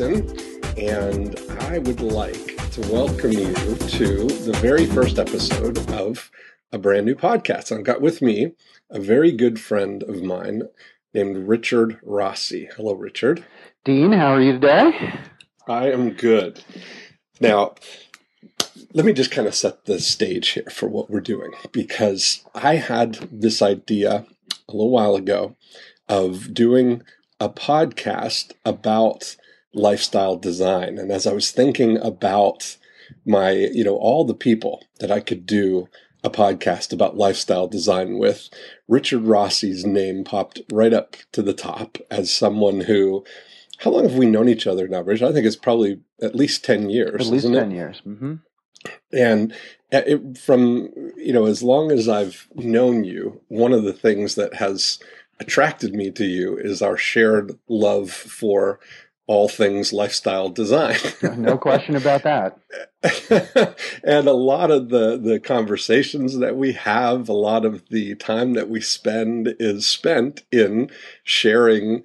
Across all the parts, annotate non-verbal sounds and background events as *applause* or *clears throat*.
Jackson, and I would like to welcome you to the very first episode of a brand new podcast. I've got with me a very good friend of mine named Richard Rossi. Hello, Richard. Dean, how are you today? I am good. Now, let me just kind of set the stage here for what we're doing because I had this idea a little while ago of doing a podcast about lifestyle design. And as I was thinking about my, you know, all the people that I could do a podcast about lifestyle design with, Richard Rossi's name popped right up to the top as someone who, how long have we known each other now, Richard? I think it's probably at least 10 years. At least 10 it? years. Mm-hmm. And it, from, you know, as long as I've known you, one of the things that has attracted me to you is our shared love for all things lifestyle design. *laughs* no question about that. *laughs* and a lot of the the conversations that we have, a lot of the time that we spend is spent in sharing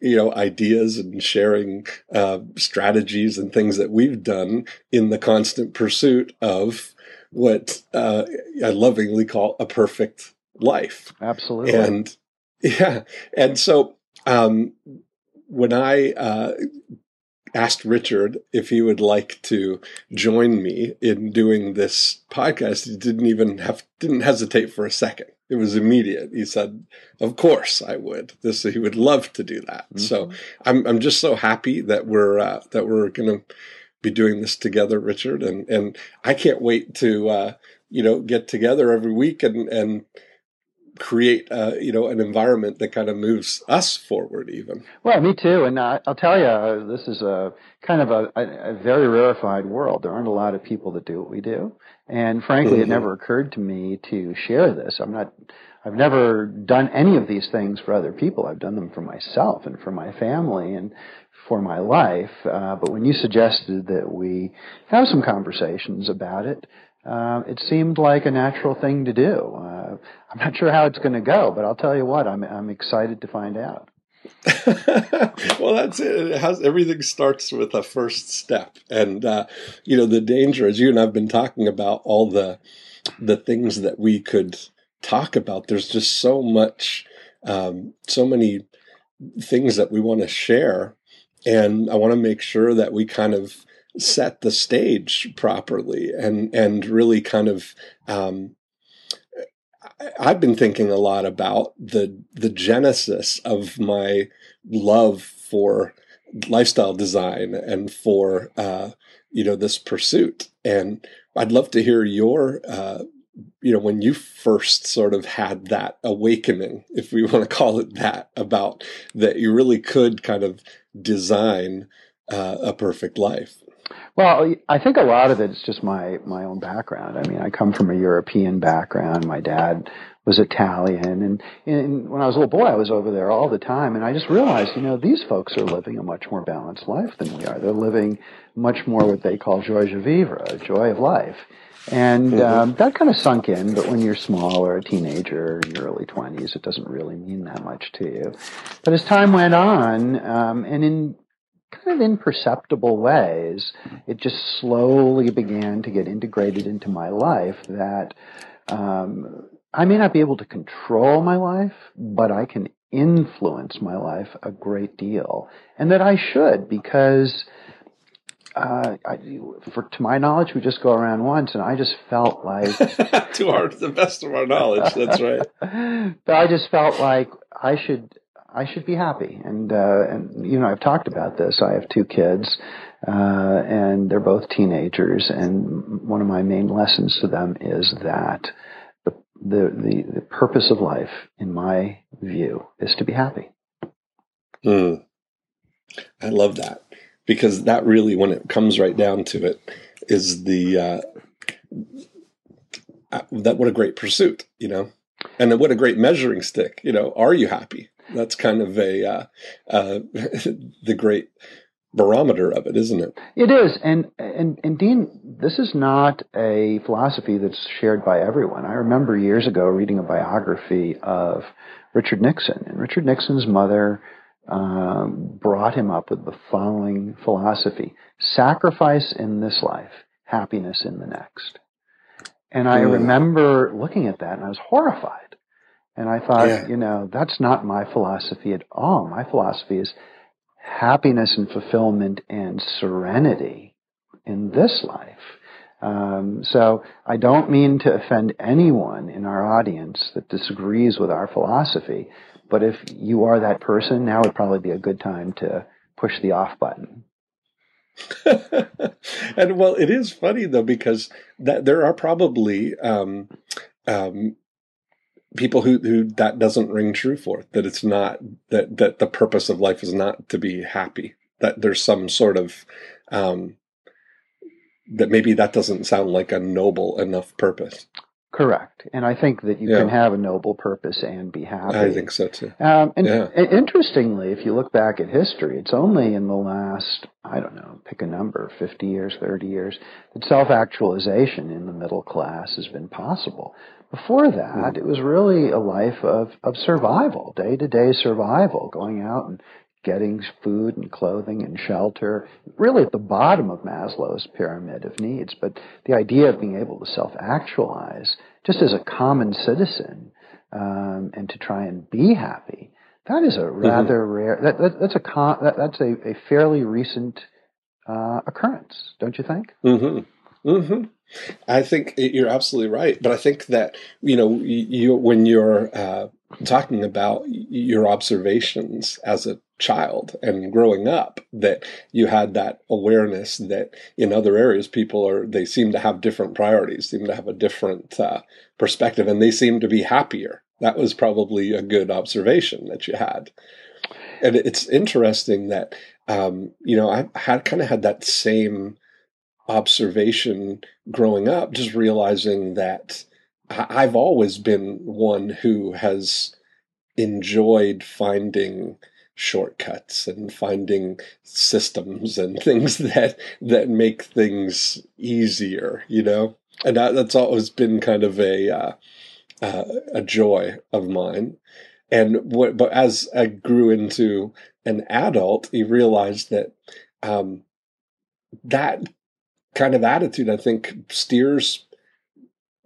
you know ideas and sharing uh, strategies and things that we've done in the constant pursuit of what uh, I lovingly call a perfect life. Absolutely. And *laughs* yeah. And so um, when I uh, asked Richard if he would like to join me in doing this podcast, he didn't even have didn't hesitate for a second. It was immediate. He said, "Of course I would. This he would love to do that." Mm-hmm. So I'm I'm just so happy that we're uh, that we're going to be doing this together, Richard, and and I can't wait to uh, you know get together every week and and create uh, you know an environment that kind of moves us forward even. Well me too. And uh, i'll tell you uh, this is a kind of a, a, very rarefied world. There aren't a lot of people that do what we do. And frankly mm-hmm. it never occurred to me to share this. I'm not i've never done any of these things for other people. I've done them for myself and for my family and for my life. Uh, but when you suggested that we have some conversations about it uh, it seemed like a natural thing to do. Uh, I'm not sure how it's going to go, but I'll tell you what, I'm I'm excited to find out. *laughs* well, that's it. it has, everything starts with a first step, and uh, you know the danger, as you and I've been talking about, all the the things that we could talk about. There's just so much, um, so many things that we want to share, and I want to make sure that we kind of set the stage properly and and really kind of um, I've been thinking a lot about the the genesis of my love for lifestyle design and for uh, you know this pursuit. And I'd love to hear your uh, you know when you first sort of had that awakening if we *laughs* want to call it that about that you really could kind of design uh, a perfect life well, I think a lot of it is just my my own background. I mean, I come from a European background. My dad was Italian, and, and when I was a little boy, I was over there all the time, and I just realized, you know, these folks are living a much more balanced life than we are. They're living much more what they call joie de vivre, joy of life. And mm-hmm. um, that kind of sunk in, but when you're small or a teenager in your early 20s, it doesn't really mean that much to you. But as time went on, um, and in kind of imperceptible ways, it just slowly began to get integrated into my life that um, I may not be able to control my life, but I can influence my life a great deal, and that I should because. Uh, I, for to my knowledge, we just go around once, and I just felt like *laughs* to our the best of our knowledge. That's right. *laughs* but I just felt like I should I should be happy. And, uh, and, you know, I've talked about this. I have two kids, uh, and they're both teenagers. And one of my main lessons to them is that the, the, the, the purpose of life, in my view, is to be happy. Mm. I love that because that really, when it comes right down to it, is the, uh, that what a great pursuit, you know, and what a great measuring stick. You know, are you happy? That's kind of a uh, uh, *laughs* the great barometer of it, isn't it? It is, and and and Dean, this is not a philosophy that's shared by everyone. I remember years ago reading a biography of Richard Nixon, and Richard Nixon's mother um, brought him up with the following philosophy sacrifice in this life, happiness in the next. And I mm. remember looking at that and I was horrified. And I thought, yeah. you know, that's not my philosophy at all. My philosophy is happiness and fulfillment and serenity in this life. Um, so I don't mean to offend anyone in our audience that disagrees with our philosophy, but if you are that person, now would probably be a good time to push the off button. *laughs* and well, it is funny though because that there are probably um, um, people who who that doesn't ring true for. That it's not that that the purpose of life is not to be happy. That there's some sort of um, that maybe that doesn't sound like a noble enough purpose. Correct. And I think that you yeah. can have a noble purpose and be happy. I think so too. Um, and, yeah. interestingly, if you look back at history, it's only in the last, I don't know, pick a number, 50 years, 30 years, that self actualization in the middle class has been possible. Before that, mm-hmm. it was really a life of, of survival, day to day survival, going out and getting food and clothing and shelter, really at the bottom of Maslow's pyramid of needs. But the idea of being able to self actualize just as a common citizen um, and to try and be happy, that is a mm-hmm. rather mm-hmm. rare, that, that, that's, a con, that, that's a, a, fairly recent uh, occurrence, don't you think? Mm-hmm. Mm-hmm. I think you're absolutely right, but I think that you know you when you're uh, talking about your observations as a child and growing up that you had that awareness that in other areas people are they seem to have different priorities seem to have a different uh, perspective and they seem to be happier. That was probably a good observation that you had. And it's interesting that um, you know i had kind of had that same observation growing up just realizing that i've always been one who has enjoyed finding shortcuts and finding systems and *laughs* things that that make things easier you know? And that, that's always been kind of a uh, uh, a joy of mine. And what but as i grew into an adult you realized that um, that kind of attitude i think steers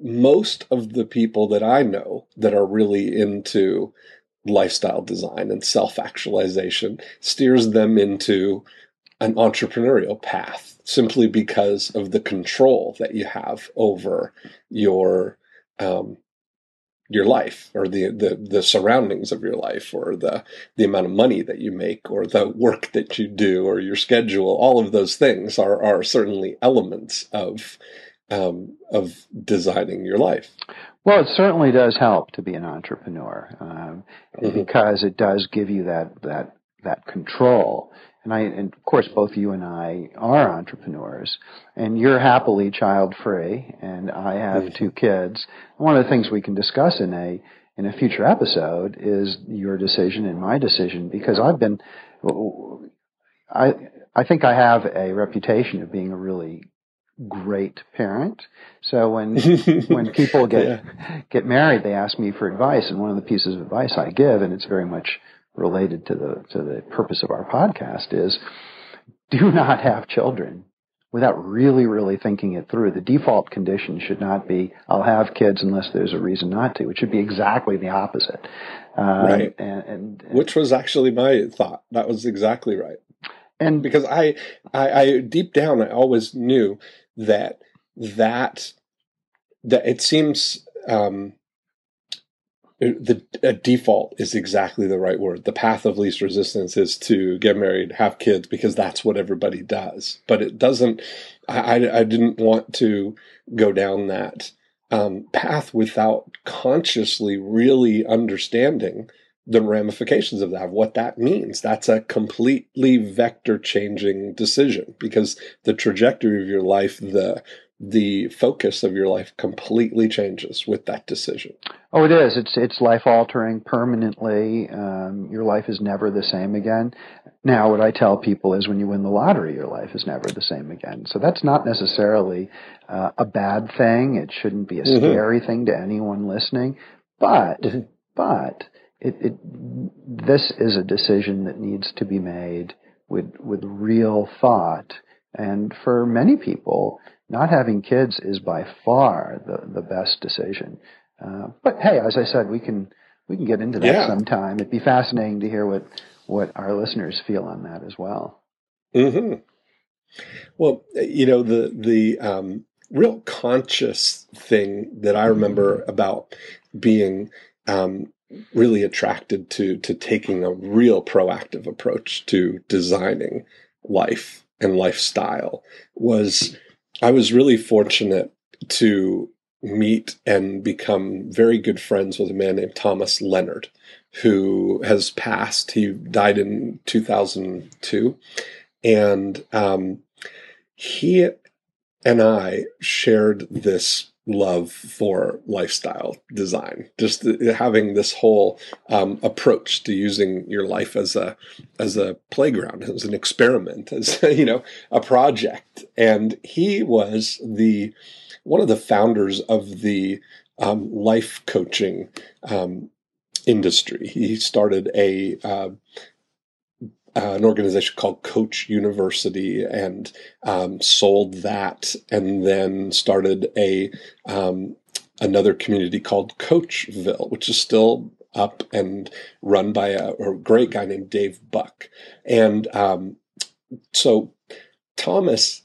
most of the people that i know that are really into lifestyle design and self actualization steers them into an entrepreneurial path simply because of the control that you have over your um, your life or the, the the surroundings of your life or the the amount of money that you make or the work that you do or your schedule. All of those things are are certainly elements of um, of designing your life well, it certainly does help to be an entrepreneur um, mm-hmm. because it does give you that that that control. And I, and of course, both you and I are entrepreneurs, and you're happily child free, and I have mm-hmm. two kids. One of the things we can discuss in a in a future episode is your decision and my decision because I've been, I I think I have a reputation of being a really great parent. So when *laughs* when people get yeah. get married, they ask me for advice, and one of the pieces of advice I give, and it's very much related to the to the purpose of our podcast, is do *laughs* not have children without really, really thinking it through. The default condition should not be I'll have kids unless there's a reason not to. It should be exactly the opposite. Um, right. And, and, and, which was actually my thought. That was exactly right. And because I, I, I deep down, I always knew that that that it seems um, the default is exactly the right word. The path of least resistance is to get married, have kids, because that's what everybody does. But it doesn't. I, I, I didn't want to go down that um, path without consciously really understanding the ramifications of that, what that means. That's a completely vector changing decision because the trajectory of your life, the the focus of your life completely changes with that decision. Oh, it is. It's it's life altering permanently. Um, your life is never the same again. Now, what I tell people is, when you win the lottery, your life is never the same again. So that's not necessarily uh, a bad thing. It shouldn't be a mm-hmm. scary thing to anyone listening. But mm-hmm. but it, it, this is a decision that needs to be made with with real thought. And for many people, not having kids is by far the, the best decision. Uh, but hey, as I said, we can we can get into that yeah. sometime. It'd be fascinating to hear what what our listeners feel on that as well. Hmm. Well, you know the the um, real conscious thing that I remember about being um, really attracted to to taking a real proactive approach to designing life and lifestyle was I was really fortunate to meet and become very good friends with a man named Thomas Leonard, who has passed. He died in 2002. And um, he and I shared this love for lifestyle design. Just having this whole um, approach to using your life as a as a playground as an experiment as *laughs* you know a project. And he was the one of the founders of the um, life coaching um, industry. He started a uh, uh, an organization called Coach University and um, sold that, and then started a um, another community called Coachville, which is still up and run by a, a great guy named Dave Buck. And um, so Thomas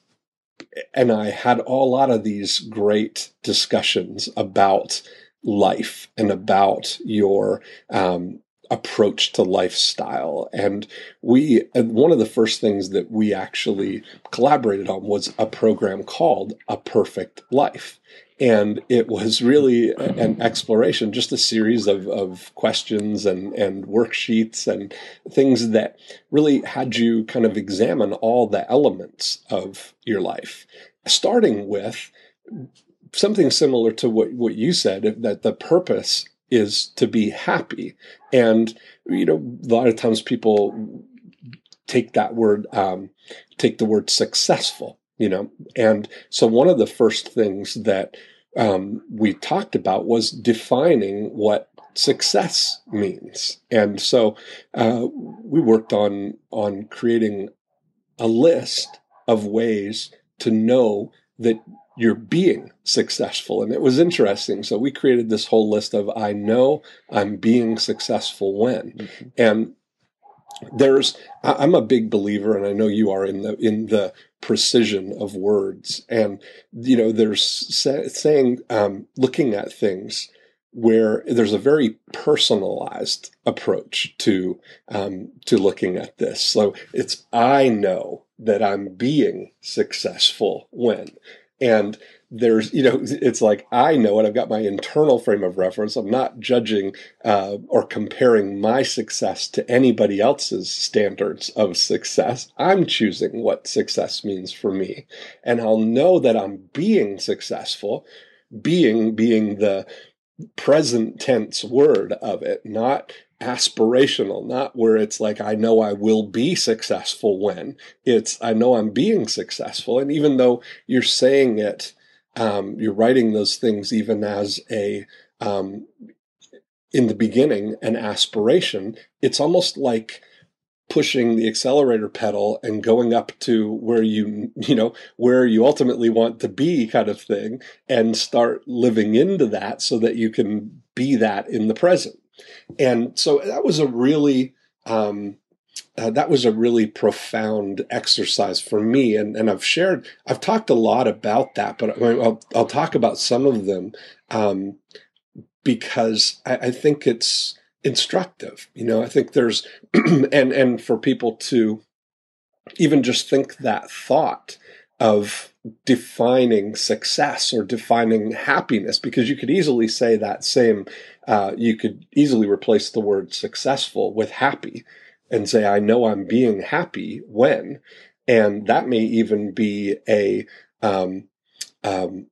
and I had a lot of these great discussions about life and about your um, approach to lifestyle. And we, one of the first things that we actually collaborated on was a program called A Perfect Life. And it was really an exploration, just a series of, of questions and, and worksheets and things that really had you kind of examine all the elements of your life, starting with something similar to what, what you said, that the purpose is to be happy. And, you know, a lot of times people take that word, um, take the word successful, you know. And so one of the first things that um, we talked about was defining what success means. And so uh, we worked on on creating a list of ways to know that you're being successful. And it was interesting. So we created this whole list of I know I'm being successful when. Mm-hmm. And there's I'm a big believer, and I know you are in the in the precision of words. And you know, there's saying um, looking at things where there's a very personalized approach to um, to looking at this. So it's I know that I'm being successful when and there's, you know, *laughs* it's like I know it. I've got my internal frame of reference. I'm not judging uh, or comparing my success to anybody else's standards of success. I'm choosing what success means for me. And I'll know that I'm being successful, being, being the present tense word of it, not aspirational, not where it's like, I know I will be successful when. It's, I know I'm being successful. And even though you're saying it, um, you're writing those things even as a, um, in the beginning, an aspiration, it's almost like, pushing the accelerator pedal and going up to where you you know where you ultimately want to be kind of thing and start living into that so that you can be that in the present and so that was a really um, uh, that was a really profound exercise for me. And, and i've shared i've talked a lot about that but i'll, I'll talk about some of them um, because I, I, think it's instructive you know? I think there's *clears throat* and and for people to even just think that thought of defining success or defining happiness because you could easily say that same uh, you could easily replace the word successful with happy and say i know i'm being happy when and that may even be a um, um,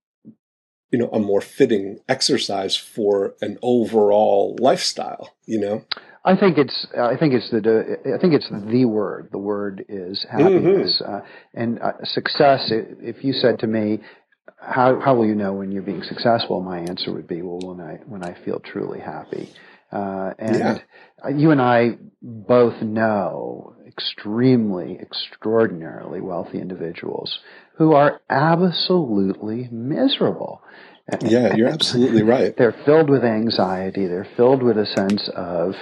you know a more fitting exercise for an overall lifestyle you know I think it's I think it's the I think it's the word. The word is happiness mm-hmm. uh, and uh, success. If you said to me, "How how will you know when you're being successful?" My answer would be, "Well, when I when I feel truly happy." Uh, and yeah. you and I both know extremely, extraordinarily wealthy individuals who are absolutely miserable. Yeah, you're absolutely right. They're filled with anxiety. They're filled with a sense of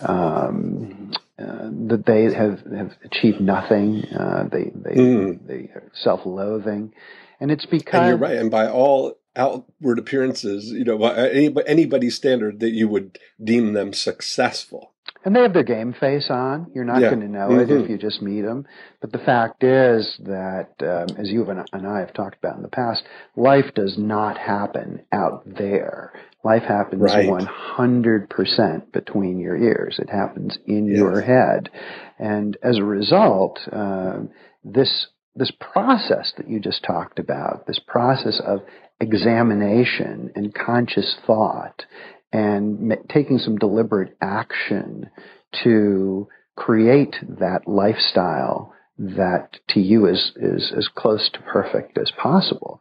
um, uh, that they have, have achieved nothing. Uh, they they mm. they are self-loathing, and it's because and you're right. And by all outward appearances, you know, any, anybody's standard that you would deem them successful. And they have their game face on. You're not yeah. going to know mm-hmm. it if mm-hmm. you just meet them. But the fact is that, um, as you and I have talked about in the past, life does not happen out there. Life happens right. 100% between your ears. It happens in yes. your head. And as a result, uh, this this process that you just talked about, this process of examination and conscious thought and taking some deliberate action to create that lifestyle that to you is, is as close to perfect as possible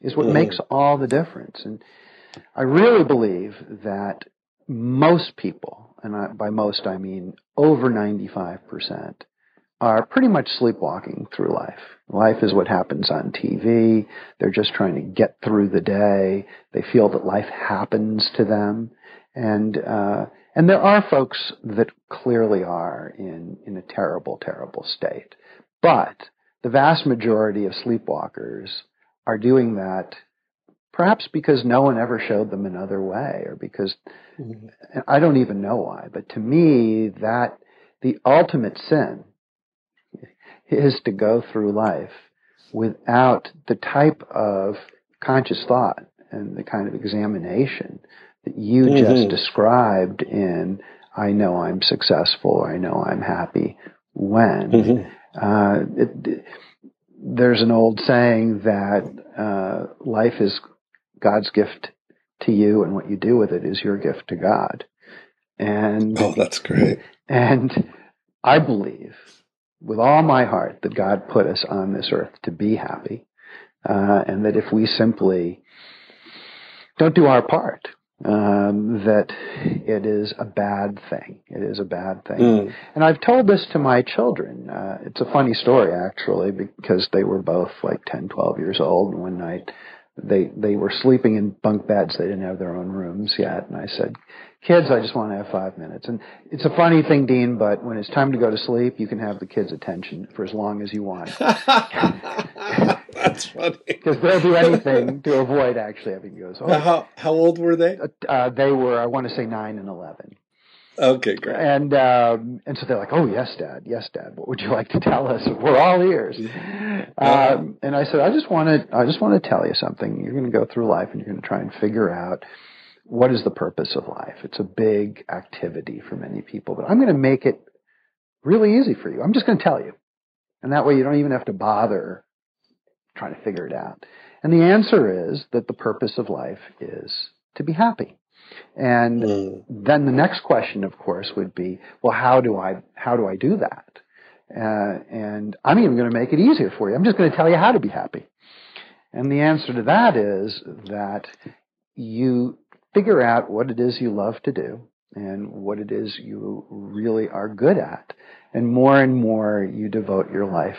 is what mm. makes all the difference. And I really believe that most people, and I, by most I mean over 95%, are pretty much sleepwalking through life. Life is what happens on TV. They're just trying to get through the day. They feel that life happens to them. And, uh, and there are folks that clearly are in, in a terrible, terrible state. But the vast majority of sleepwalkers are doing that perhaps because no one ever showed them another way or because mm-hmm. I don't even know why. But to me, that the ultimate sin is to go through life without the type of conscious thought and the kind of examination that you mm-hmm. just described in I know I'm successful or I know I'm happy when. Mm-hmm. Uh, it, there's an old saying that uh, life is God's gift to you, and what you do with it is your gift to God. And oh, that's great. And I believe with all my heart that God put us on this earth to be happy, uh, and that if we simply don't do our part, um, that it is a bad thing. It is a bad thing. Mm. And I've told this to my children. Uh, it's a funny story, actually, because they were both like 10, 12 years old. And one night they, they were sleeping in bunk beds. They didn't have their own rooms yet. And I said, kids, I just want to have five minutes. And it's a funny thing, Dean, but when it's time to go to sleep, you can have the kids' attention for as long as you want. *laughs* That's funny. *laughs* Because they'll do anything to avoid actually having to go. So, how, how old were they? Uh, uh, they were, I want to say, nine and 11. Okay, great. And um, and so they're like, "Oh yes, Dad. Yes, Dad. What would you like to tell us? We're all ears." Um, and I said, "I just want to. I just want to tell you something. You're going to go through life, and you're going to try and figure out what is the purpose of life? It's a big activity for many people, but I'm going to make it really easy for you. I'm just going to tell you. And that way you don't even have to bother trying to figure it out. And the answer is that the purpose of life is to be happy. And mm. then the next question, of course, would be, well, how do I, how do I do that? Uh, and I'm even going to make it easier for you. I'm just going to tell you how to be happy. And the answer to that is that you figure out what it is you love to do and what it is you really are good at. And more and more you devote your life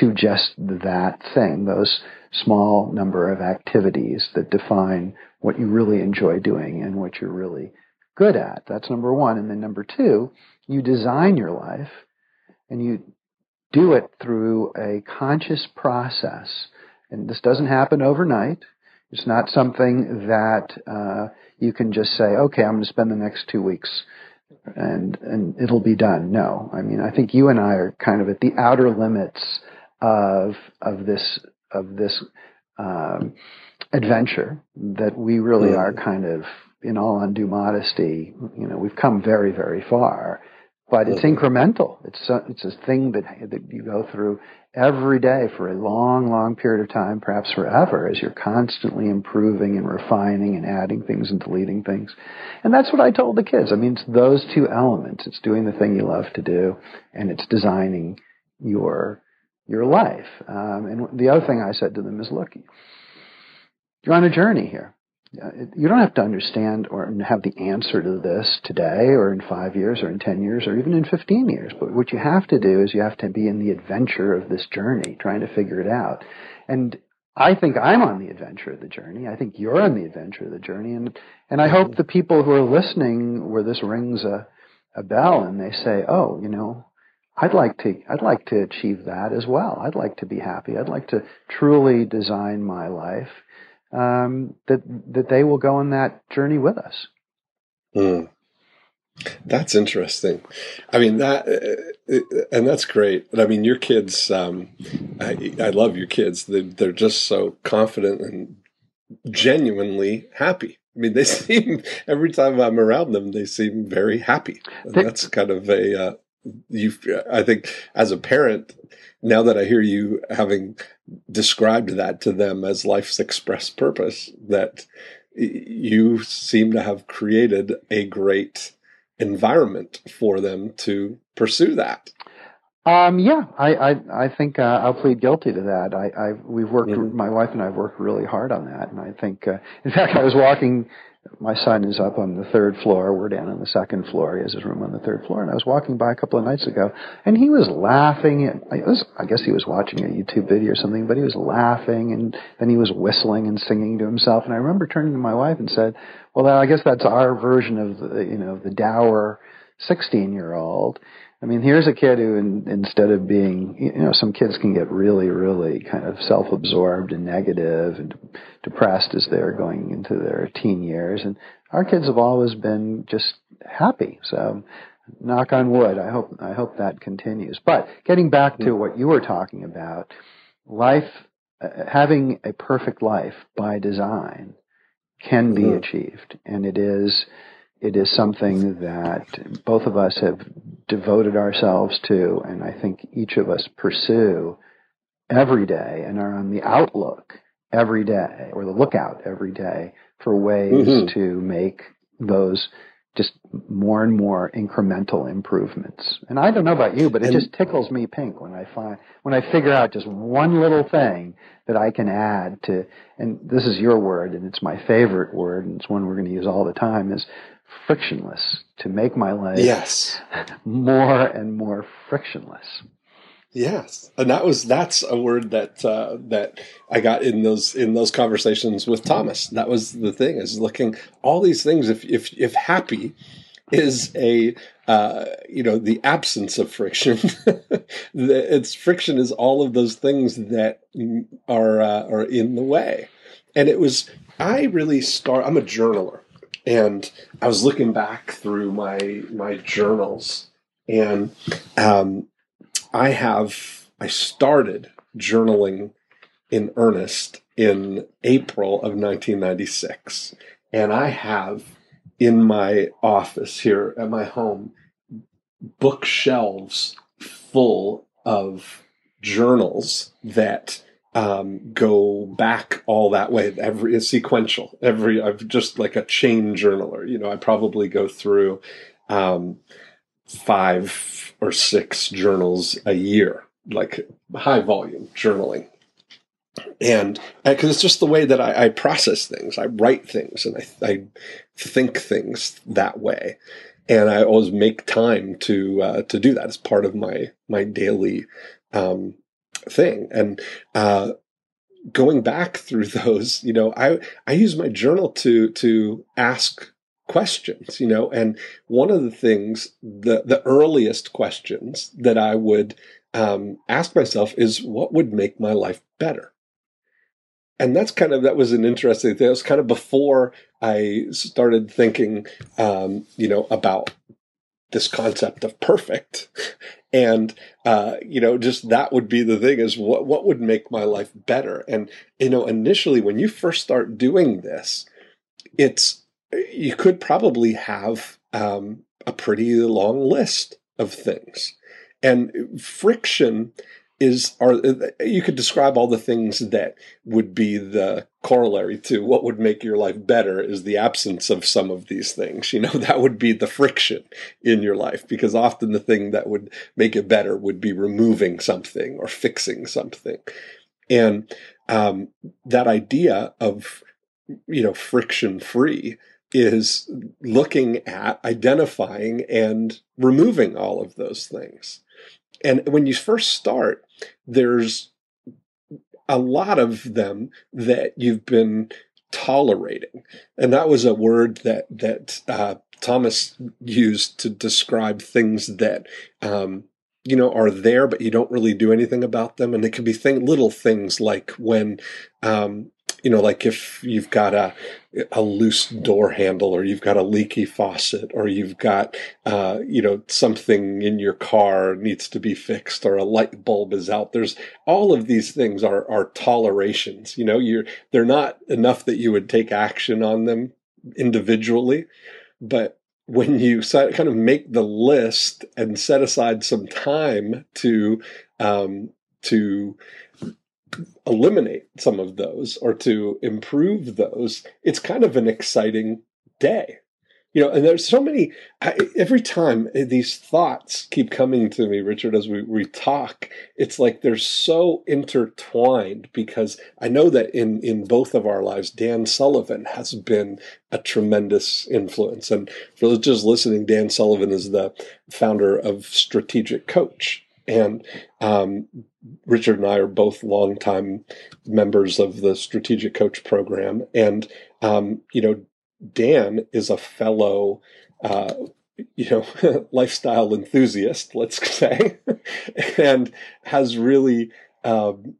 to just that thing, those small number of activities that define what you really enjoy doing and what you're really good at. That's number one. And then number two, you design your life and you do it through a conscious process. And this doesn't happen overnight. It's not something that uh, you can just say, okay, I'm going to spend the next two weeks and and it'll be done. No, I mean, I think you and I are kind of at the outer limits of of this of this um, adventure that we really mm. are kind of, in all undue modesty, you know, we've come very very far, but it's incremental. It's a, it's a thing that that you go through every day for a long, long period of time, perhaps forever, as you're constantly improving and refining and adding things and deleting things. And that's what I told the kids. I mean, it's those two elements. It's doing the thing you love to do, and it's designing your your life. Um, and the other thing I said to them is, look, you're on a journey here. You don't have to understand or have the answer to this today or in five years or in 10 years or even in 15 years. But what you have to do is you have to be in the adventure of this journey, trying to figure it out. And I think I'm on the adventure of the journey. I think you're on the adventure of the journey. And, and I hope the people who are listening where this rings a, a bell and they say, oh, you know, I'd like to, I'd like to achieve that as well. I'd like to be happy. I'd like to truly design my life um, that that they will go on that journey with us. Mm. That's interesting. I mean that, uh, and that's great. But I mean, your kids. Um, I, I love your kids. They, they're just so confident and genuinely happy. I mean, they *laughs* seem every time I'm around them, they seem very happy. And that's kind of a uh, you. I think as a parent, now that I hear you having described that to them as life's express purpose, that you seem to have created a great environment for them to pursue that. Um, yeah, I, I, I think uh, I'll plead guilty to that. I, I we've worked, mm-hmm. my wife and I have worked really hard on that, and I think, uh, in fact, I was walking my son is up on the third floor. We're down on the second floor. He has his room on the third floor. And I was walking by a couple of nights ago, and he was laughing. I, was, I guess he was watching a YouTube video or something, but he was laughing, and then he was whistling and singing to himself. And I remember turning to my wife and said, "Well, I guess that's our version of the, you know, the dour 16 year old." I mean, here's a kid who, in, instead of being, you know, some kids can get really, really kind of self-absorbed and negative and depressed as they're going into their teen years, and our kids have always been just happy. So, knock on wood. I hope I hope that continues. But getting back to what you were talking about, life, uh, having a perfect life by design, can be mm-hmm. achieved, and it is it is something that both of us have devoted ourselves to, and I think each of us pursue every day and are on the outlook every day or the lookout every day for ways mm-hmm. to make those just more and more incremental improvements. And I don't know about you, but it and, just tickles me pink when I find when I figure out just one little thing that I can add to and this is your word and it's my favorite word and it's one we're going to use all the time is frictionless to make my life yes. more and more frictionless. Yes. And that was that's a word that uh, that i got in those in those conversations with thomas. That was the thing is looking all these things if if if happy is a uh, you know the absence of friction *laughs* it's friction is all of those things that are uh, are in the way. And it was i really start i'm a journaler and I was looking back through my my journals, and um, I have I started journaling in earnest in April of 1996, and I have in my office here at my home bookshelves full of journals that um, go back all that way. Every is sequential. Every I've just like a chain journaler. You know, I probably go through um, five or six journals a year, like high volume journaling. And because it's just the way that I, I, process things, I write things, and I, I think things that way and I always make time to uh, to do that as part of my my daily um, thing. And uh, going back through *laughs* those, you know, I I use my journal to to ask questions, you know, and one of the things, the the earliest questions that I would um, ask myself is, what would make my life better? And that's kind of that was an interesting thing. It was kind of before I started thinking, um, you know, about this concept of perfect. And uh, you know just that would be the thing is what what would make my life better? And you know initially when you first start doing this it's you could probably have um, a pretty long list of things. And friction is are you could describe all the things that would be the corollary to what would make your life better is the absence of some of these things you know *laughs* that would be the friction in your life because often the thing that would make it better would be removing something or fixing something and um, that idea of you know, friction free is looking at identifying and removing all of those things. And when you first start, there's a lot of them that you've been tolerating. And that was a word that, that, uh, Thomas used to describe things that, um, you know, are there, but you don't really do anything about them. And it could be thing, little things like when, um, you know, like if you've got a, a loose door handle or you've got a leaky faucet or you've got, uh, you know, something in your car needs to be fixed or a light bulb is out. There's all of these things are, are tolerations. You know, you're, they're not enough that you would take action on them individually, but when you kind of make the list and set aside some time to um, to eliminate some of those or to improve those, it's kind of an exciting day. You know, and there's so many, I, every time these thoughts keep coming to me, Richard, as we, we talk, it's like they're so intertwined because I know that in, in both of our lives, Dan Sullivan has been a tremendous influence. And for those just listening, Dan Sullivan is the founder of Strategic Coach. And um, Richard and I are both longtime members of the Strategic Coach program. And, um, you know, Dan is a fellow, uh, you know, *laughs* lifestyle enthusiast, let's say, *laughs* and has really, um,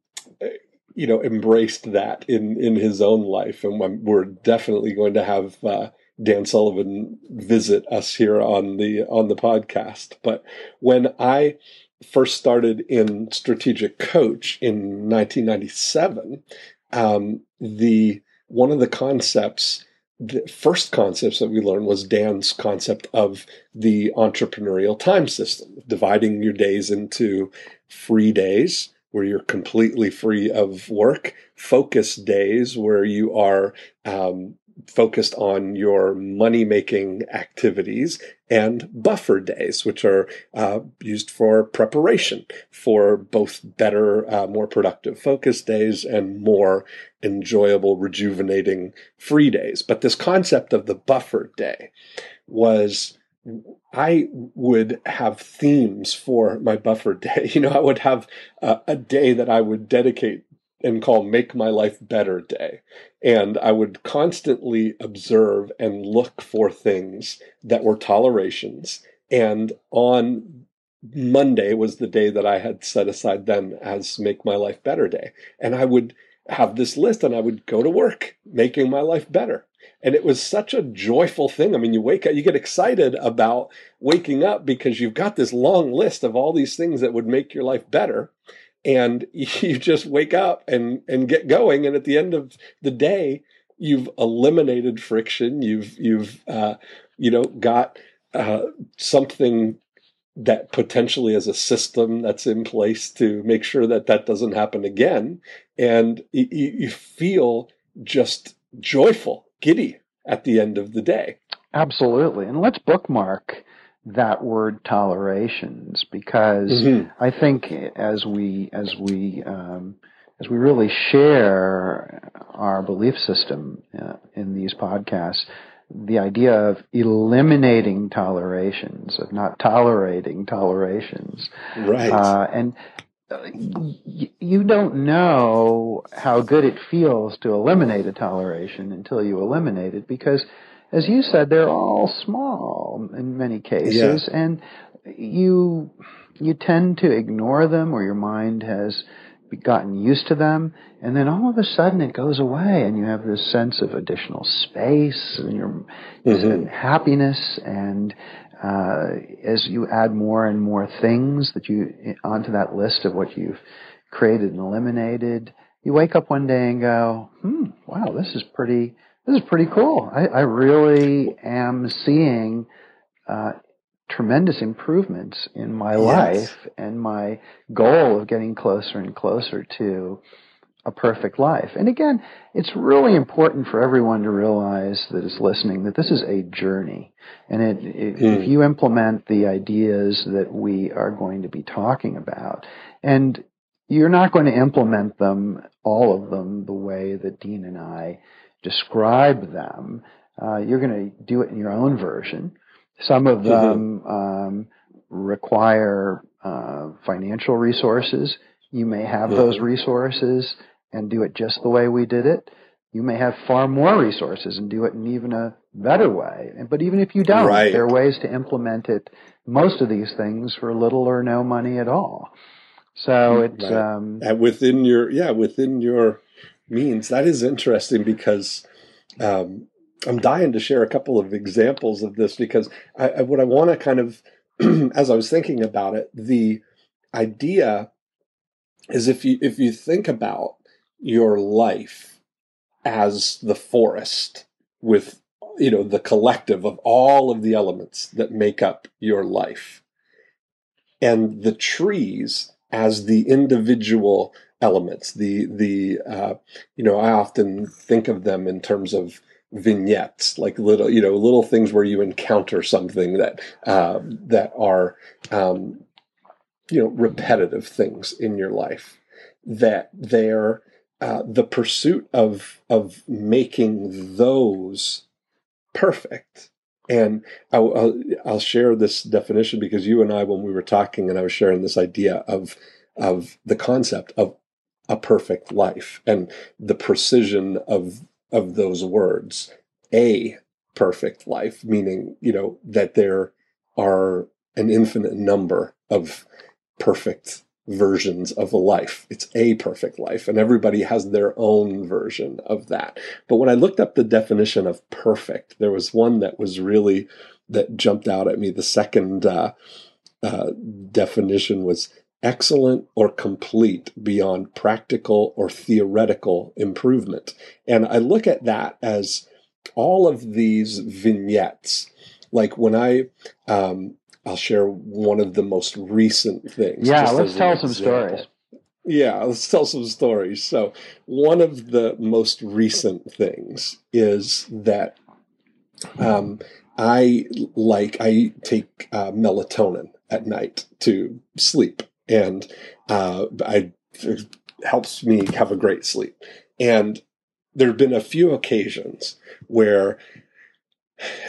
you know, embraced that in in his own life. And we're definitely going to have uh, Dan Sullivan visit us here on the on the podcast. But when I first started in strategic coach in 1997, um, the one of the concepts the first concepts that we learned was Dan's concept of the entrepreneurial time system, dividing your days into free days where you're completely free of work, focus days where you are um, focused on your money making activities and buffer days, which are uh, used for preparation for both better, uh, more productive focus days and more enjoyable, rejuvenating free days. But this concept of the buffer day was I would have themes for my buffer *laughs* day. You know, I would have a day that I would dedicate and call Make My Life Better Day. And I would constantly observe and look for things that were tolerations. And on Monday was the day that I had set aside then as Make My Life Better Day. And I would have this list and I would go to work making my life better. And it was such a joyful thing. I mean, you wake up, you get excited about waking up because you've got this long list of all these things that would make your life better and *laughs* you just wake up and and get going. And at the end of the day you've eliminated friction. You've you've uh, you know got uh, something that potentially is a system that's in place to make sure that that doesn't happen again. And you, you feel just joyful giddy at the end of the day. Absolutely. And let's bookmark that word tolerations because mm-hmm. I think as we as we um, as we really share our belief system uh, in these podcasts, the idea of eliminating tolerations, of not tolerating tolerations, right? Uh, and uh, you don't know how good it feels to eliminate a toleration until you eliminate it because as you said, they're all small in many cases, yeah. and you you tend to ignore them, or your mind has gotten used to them, and then all of a sudden it goes away, and you have this sense of additional space and your mm-hmm. happiness, and uh, as you add more and more things that you onto that list of what you've created and eliminated, you wake up one day and go, "Hmm, wow, this is pretty." This is pretty cool. I, I really am seeing uh, tremendous improvements in my yes. life and my goal of getting closer and closer to a perfect life. And again, it's really important for everyone to realize that is listening that this is a journey. And it, it, mm. if you implement the ideas that we are going to be talking about, and you're not going to implement them, all of them, the way that Dean and I describe them. Uh, you're going to do it in your own version. Some of mm-hmm. them um, require uh, financial resources. You may have mm-hmm. those resources and do it just the way we did it. You may have far more resources and do it in even a better way. But even if you don't, right. there are ways to implement it. Most of these things for little or no money at all. So mm, it's right. um, within your yeah within your means. That is interesting because um, I'm dying to share a couple of examples of this because I, I, what I want to kind of *clears throat* as I was thinking about it, the idea is if you if you think about your life as the forest with you know the collective of all of the elements that make up your life and the trees as the individual elements the the uh, you know i often think of them in terms of vignettes like little you know little things where you encounter something that uh, that are um, you know repetitive things in your life that they're uh, the pursuit of of making those perfect. And I'll, I'll, I'll share this definition because you and I, when we were talking, and I was sharing this idea of of the concept of a perfect life and the precision of of those words. A perfect life, meaning you know that there are an infinite number of perfect versions of a life. It's a perfect life, and everybody has their own version of that. But when I looked up the definition of perfect, there was one that was really that jumped out at me. The second uh, uh, definition was excellent or complete beyond practical or theoretical improvement. And I look at that as all of these vignettes. Like when I um, I'll share one of the most recent things. Yeah, let's tell some stories. Yeah, let's tell some stories. So, one of the most recent things is that um, I like I take uh, melatonin at night to sleep, and uh, I it helps me have a great sleep. And there have been a few occasions where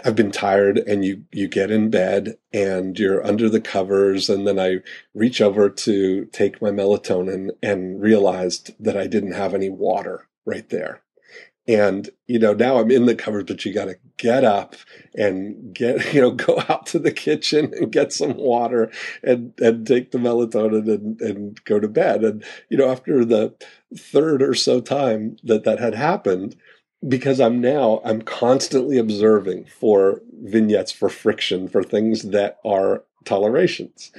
I've been tired and you you get in bed and you're under the covers and then I reach over to take my melatonin and realized that I didn't have any water right there. And you know, now I'm in the covers but you got to get up and get *laughs* you know go out to the kitchen and get some water and and take the melatonin and and go to bed. And you know, after the third or so time that that had happened, because I'm now I'm constantly observing for vignettes for friction for things that are tolerations.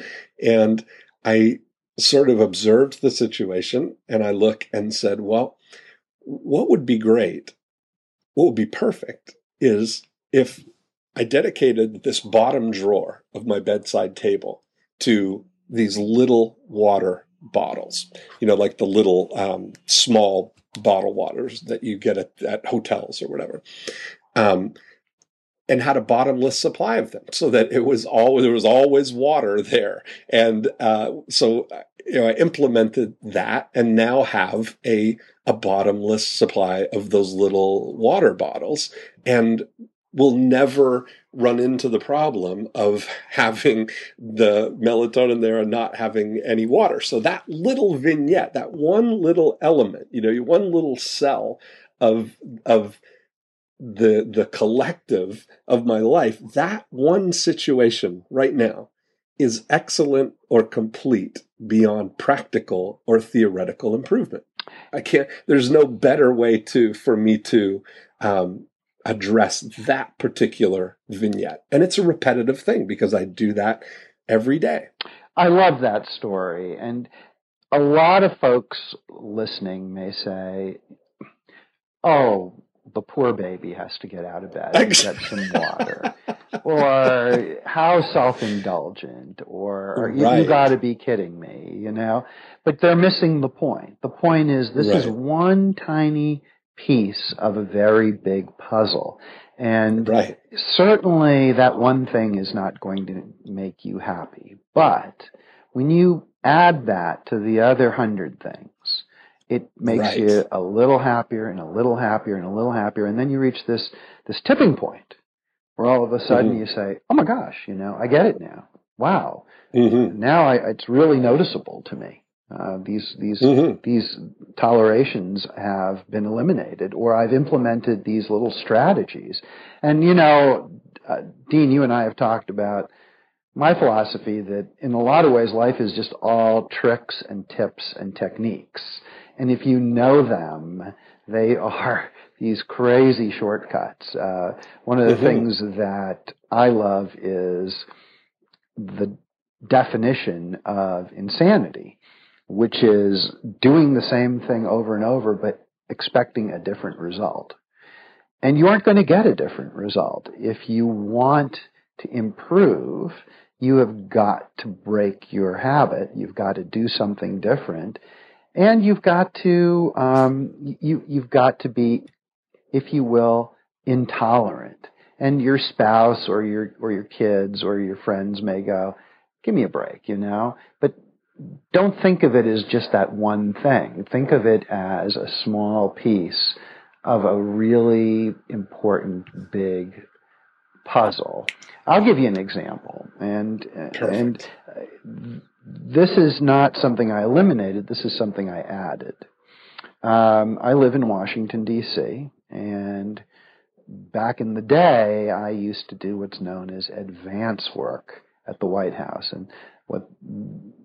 And I sort of observed the situation and I look and said, well, what would be great? What would be perfect is if I dedicated this bottom drawer of my bedside table to these little water bottles, you know, like the little um, small bottle waters that you get at, at hotels or whatever. Um, and had a bottomless supply of them so that it was all there was always water there and uh, so you know i implemented that and now have a a bottomless supply of those little water bottles and will never run into the problem of having the melatonin there and not having any water. So that little vignette, that one little element, you know, one little cell of of the the collective of my life, that one situation right now is excellent or complete beyond practical or theoretical improvement. I can't. There's no better way to for me to um, address that particular vignette. And it's a repetitive thing because I do that every day. I love that story. And a lot of folks listening may say, oh, the poor baby has to get out of bed and get some *laughs* water. or how self-indulgent or you, you got to be kidding me you know but they're missing the point the point is this right. is one tiny piece of a very big puzzle. And right. certainly that one thing is not going to make you happy. But when you add that to the other hundred things, it makes Right. you a little happier and a little happier and a little happier. And then you reach this, this tipping point where all of a sudden Mhm. you say, Oh my gosh, you know, I get it now. Wow. hmm Now I, it's really noticeable to me. Uh, these, these, hmm these tolerations have been eliminated or I've implemented these little strategies. And you know, uh, Dean, you and I have talked about my philosophy that in a lot of ways life is just all tricks and tips and techniques. And if you know them, they are *laughs* these crazy shortcuts. Uh, one of the Mhm. things that I love is the definition of insanity, which is doing the same thing over and over, but expecting a different result. And you aren't going to get a different result. If you want to improve, you have got to break your habit. You've got to do something different. And you've got to, um, you, you've got to be, if you will, intolerant. And your spouse or your, or your kids or your friends may go, give me a break, you know? But don't think of it as just that one thing. Think of it as a small piece of a really important big puzzle. I'll give you an example, and and Perfect. uh, this is not something I eliminated. This is something I added. Um, I live in Washington D.C. and back in the day, I used to do what's known as advance work at the White House, and what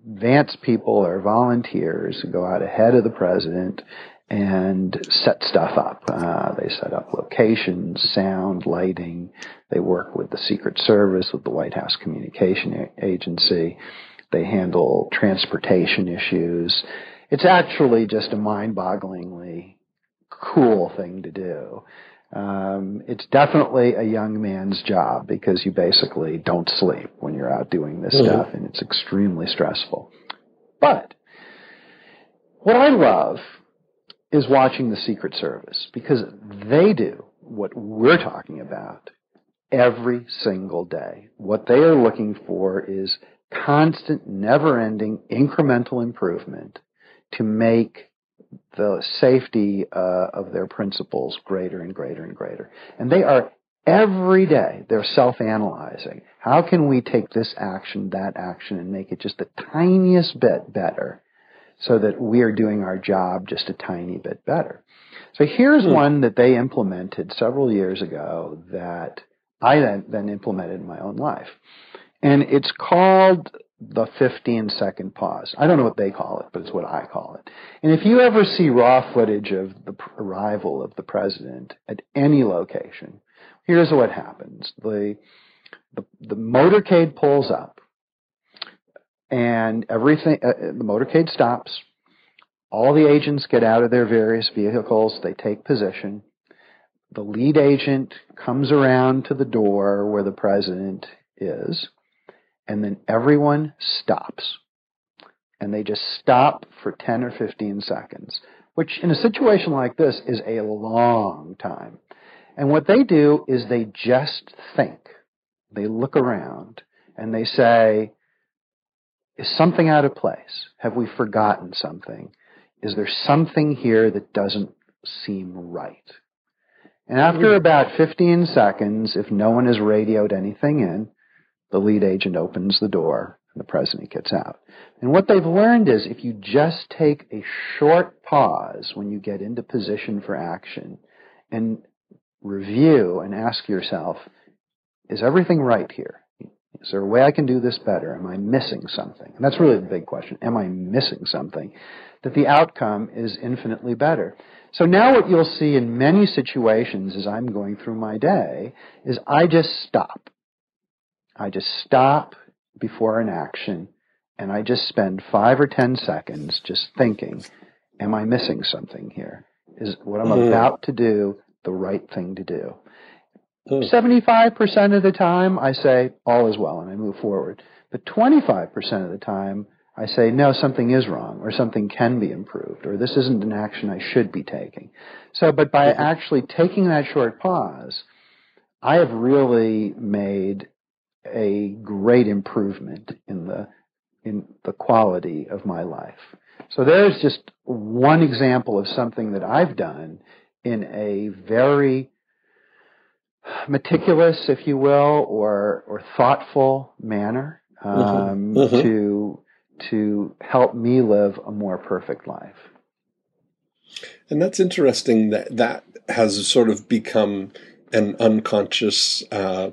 advance people are volunteers who go out ahead of the president and set stuff up. Uh, they set up locations, sound, lighting. They work with the Secret Service, with the White House Communication Agency. They handle transportation issues. It's actually just a mind-bogglingly cool thing to do. Um, it's definitely a young man's job because you basically don't sleep when you're out doing this Mhm. stuff, and it's extremely stressful. But what I love is watching the Secret Service because they do what we're talking about every single day. What they are looking for is constant, never ending, incremental improvement to make the safety uh, of their principals greater and greater and greater. And they are every day, they're self analyzing. How can we take this action, that action, and make it just the tiniest bit better? so that we are doing our job just a tiny bit better. So here's Hmm. one that they implemented several years ago that I then, then implemented in my own life. And it's called the 15 second pause. I don't know what they call it, but it's what I call it. And if you ever see raw footage of the arrival of the president at any location, here's what happens. The, the, the motorcade pulls up and everything, uh, uh, the motorcade stops. All the agents get out of their various vehicles. They take position. The lead agent comes around to the door where the president is, and then everyone stops. And they just stop for 10 or 15 seconds, which in a situation like this is a long time. And what they do is they just think. They look around and they say, is something out of place? Have we forgotten something? Is there something here that doesn't seem right? And after about 15 seconds, if no one has radioed anything in, the lead agent opens the door and the president gets out. And what they've learned is if you just take a short pause when you get into position for action and review and ask yourself, is everything right here? Is there a way I can do this better? Am I missing something? And that's really the big question. Am I missing something? That the outcome is infinitely better. So now what you'll see in many situations as I'm going through my day is I just stop. I just stop before an action and I just spend five or ten seconds just thinking, am I missing something here? Is what I'm Mhm. about to do the right thing to do? Hmm. 75% of the time, I say, all is well, and I move forward. But 25% of the time, I say, no, something is wrong, or something can be improved, or this isn't an action I should be taking. So, but by Mhm. actually taking that short pause, I have really made a great improvement in the in the quality of my life. So there's just one example of something that I've done in a very meticulous, if you will, or or thoughtful manner mm-hmm. um, mm-hmm. to to help me live a more perfect life. And that's interesting that that has sort of become an unconscious uh,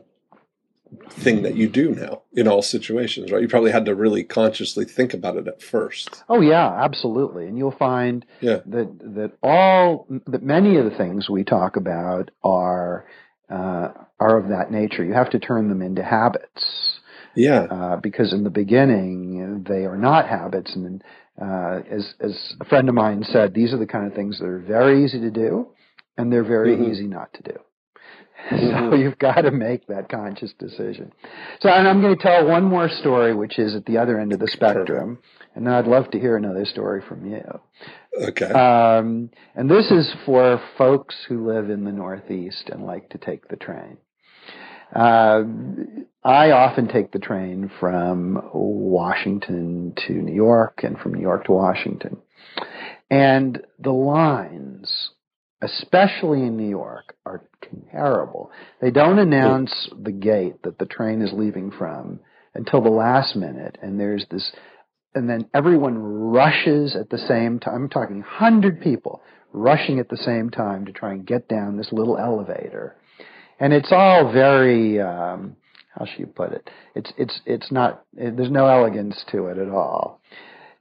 thing that you do now in all situations, right? You probably had to really consciously think about it at first. Oh yeah, absolutely. And you'll find yeah. that that all that many of the things we talk about are uh, are of that nature. You have to turn them into habits. Yeah. Uh, because in the beginning they are not habits, and uh, as as a friend of mine said, these are the kind of things that are very easy to do, and they're very mm-hmm. easy not to do. *laughs* Mm-hmm. So you've got to make that conscious decision. So, and I'm going to tell one more story, which is at the other end of the spectrum, and then I'd love to hear another story from you. Okay. Um, and this is for folks who live in the Northeast and like to take the train. Uh, I often take the train from Washington to New York and from New York to Washington. And the lines especially in New York, are terrible. They don't announce the gate that the train is leaving from until the last minute, and there's this, and then everyone rushes at the same time. I'm talking hundred people rushing at the same time to try and get down this little elevator, and it's all very. Um, how should you put it? It's it's it's not. It, there's no elegance to it at all.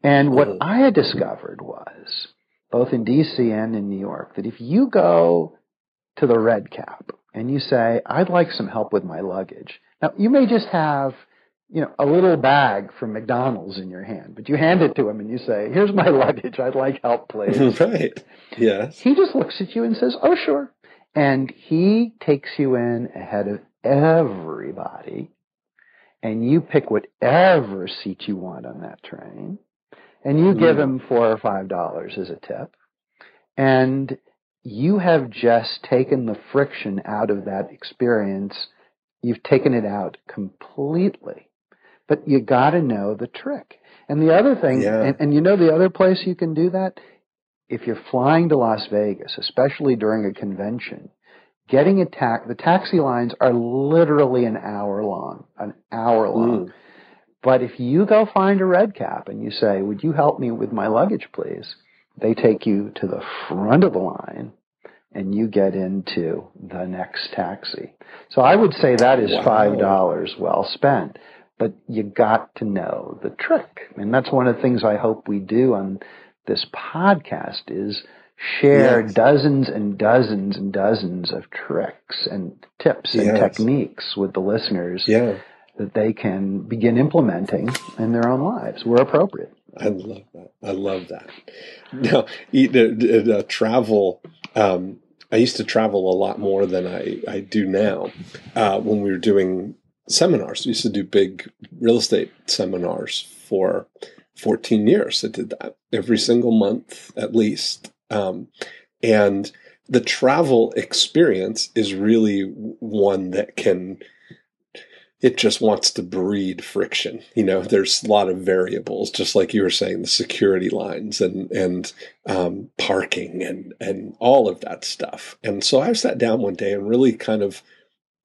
And what mm. I had discovered was both in DC and in New York, that if you go to the red cap and you say, I'd like some help with my luggage. Now, you may just have, you know, a little bag from McDonald's in your hand, but you hand it to him and you say, here's my *laughs* luggage. I'd like help, please. *laughs* right. Yes. He just looks at you and says, oh, sure. And he takes you in ahead of everybody and you pick whatever seat you want on that train and you give mm-hmm. him four or five dollars as a tip, and you have just taken the friction out of that experience. You've taken it out completely. But you got to know the trick. And the other thing, yeah. and, and you know the other place you can do that? If you're flying to Las Vegas, especially during a convention, getting a tax, the taxi lines are literally an hour long, an hour long. Mm. But if you go find a red cap and you say, would you help me with my luggage, please? They take you to the front of the line and you get into the next taxi. So I would say that is $5 well spent, but you got to know the trick. And that's one of the things I hope we do on this podcast is share yes. dozens and dozens and dozens of tricks and tips and techniques with the listeners. Yeah that they can begin implementing in their own lives where appropriate. I love that. I love that. Now, uh, uh, travel. Um, I used to travel a lot more than I, I do now. Uh, when we were doing seminars, we used to do big real estate seminars for 14 years. I did that every single month at least. Um, and the travel experience is really one that can it just wants to breed friction. You know, there's a lot of variables, just like you were saying, the security lines and and um, parking and and all of that stuff. And so I sat down one day and really kind of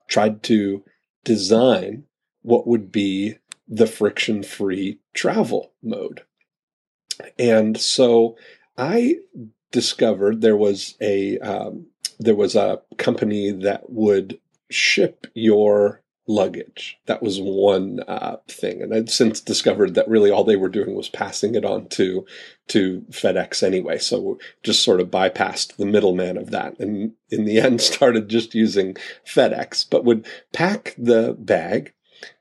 tried to design what would be the friction free travel mode. And so I discovered there was a um, there was a company that would ship your luggage. That was one uh, thing, and I've since discovered that really all they were doing was passing it on to to FedEx anyway. So just sort of bypassed the middleman of that, and in the *laughs* end started just using FedEx, but would pack the bag.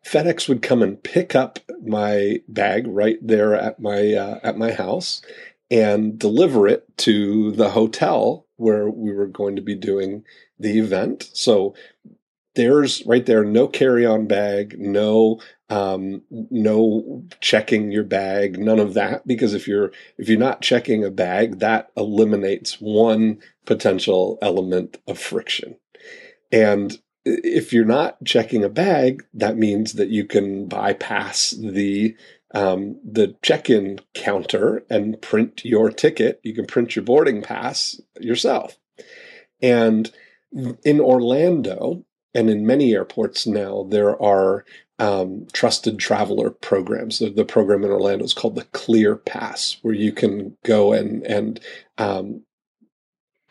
FedEx would come and pick up my bag right there at my uh, at my house and deliver it to the hotel where we were going to be doing the event. So there's right there no carry-on bag no um, no checking your bag none of that because if you're if you're not checking a bag that eliminates one potential element of friction and if you're not checking a bag that means that you can bypass the um, the check-in counter and print your ticket. You can print your boarding pass yourself. And in Orlando and in many airports now, there are um, trusted traveler programs. The, the, program in Orlando is called the Clear Pass, where you can go and and um,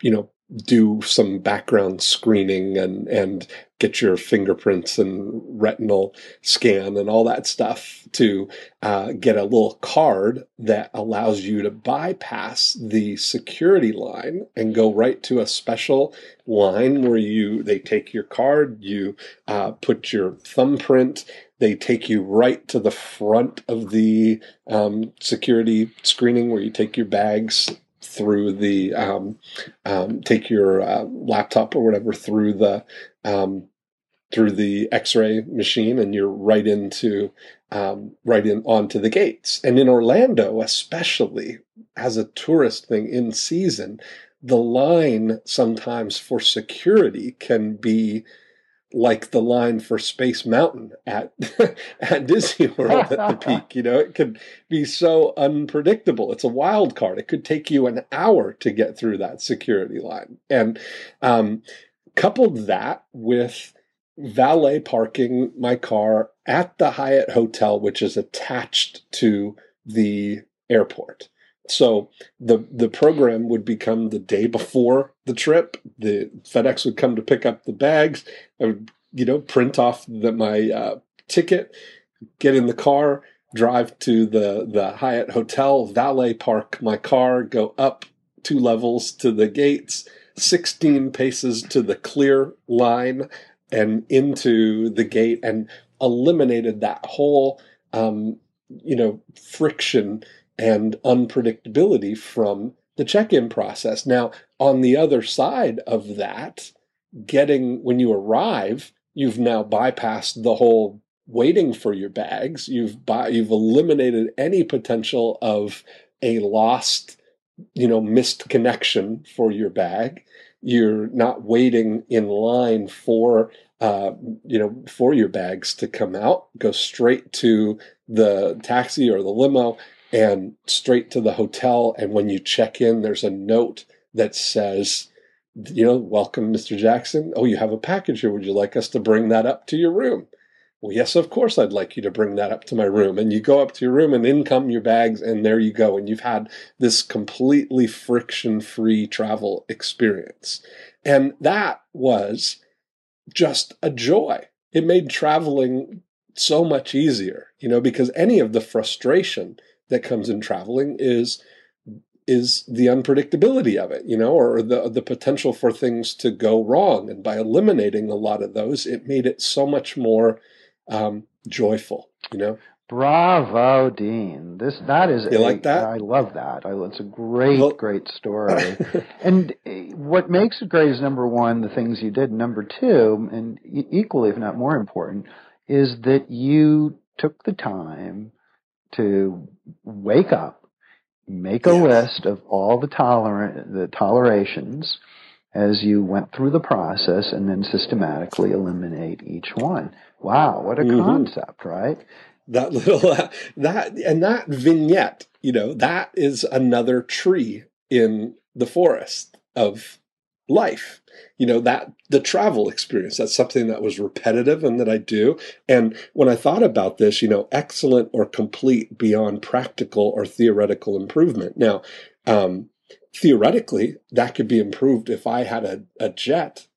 you know do some background screening and and get your fingerprints and retinal scan and all that stuff to uh, get a little card that allows you to bypass the security line and go right to a special line where you they take your card you uh, put your thumbprint they take you right to the front of the um, security screening where you take your bags through the um, um, take your uh, laptop or whatever through the um, through the X-ray machine, and you're right into um, right in onto the gates. And in Orlando, especially as a tourist thing in season, the line sometimes for security can be like the line for Space Mountain at *laughs* at Disney *laughs* World at the peak. You know, it could be so unpredictable. It's a wild card. It could take you an hour to get through that security line. And um, coupled that with valet parking my car at the Hyatt Hotel, which is attached to the airport. So the the program would become the day before the trip. The FedEx would come to pick up the bags. I would, you know, print off the, my uh, ticket, get in the car, drive to the the Hyatt hotel, valet park my car, go up two levels to the gates, sixteen paces to the clear line, and into the gate, and eliminated that whole um, you know friction and unpredictability from the check in process. Now, on the other side of that, getting when you arrive, you've now bypassed the whole waiting for your bags. You've you've eliminated any potential of a lost, you know, missed connection for your bag. You're not waiting in line for uh, you know for your bags to come out. Go straight to the taxi or the limo and straight to the hotel. And when you check in, there's a note that says, you know, welcome, Mr. Jackson. Oh, you have a package here. Would you like us to bring that up to your room? Well, yes, of course, I'd like you to bring that up to my room. And you go up to your room and in come your bags, and there you go. And you've had this completely friction free travel experience. And that was just a joy. It made traveling so much easier, you know, because any of the frustration that comes in traveling is is the unpredictability of it, you know, or the the potential for things to go wrong. And by eliminating a lot of those, it made it so much more um, joyful, you know. Bravo, Dean. This that is you a, like that. I love that. I, it's a great, well, great story. *laughs* and eh, what makes it great is number one, the things you did. Number two, and equally, if not more important, is that you took the time to wake up, make a yes. list of all the tolerant the tolerations as you went through the process and then systematically eliminate each one. Wow, what a mm-hmm. concept, right? That little uh, *laughs* that and that vignette, you know, that is another tree in the forest of life. You know that the travel experience that's something that was repetitive and that i do. And when i thought about this you know excellent or complete beyond practical or theoretical improvement. Now um, theoretically that could be improved if i had a, a jet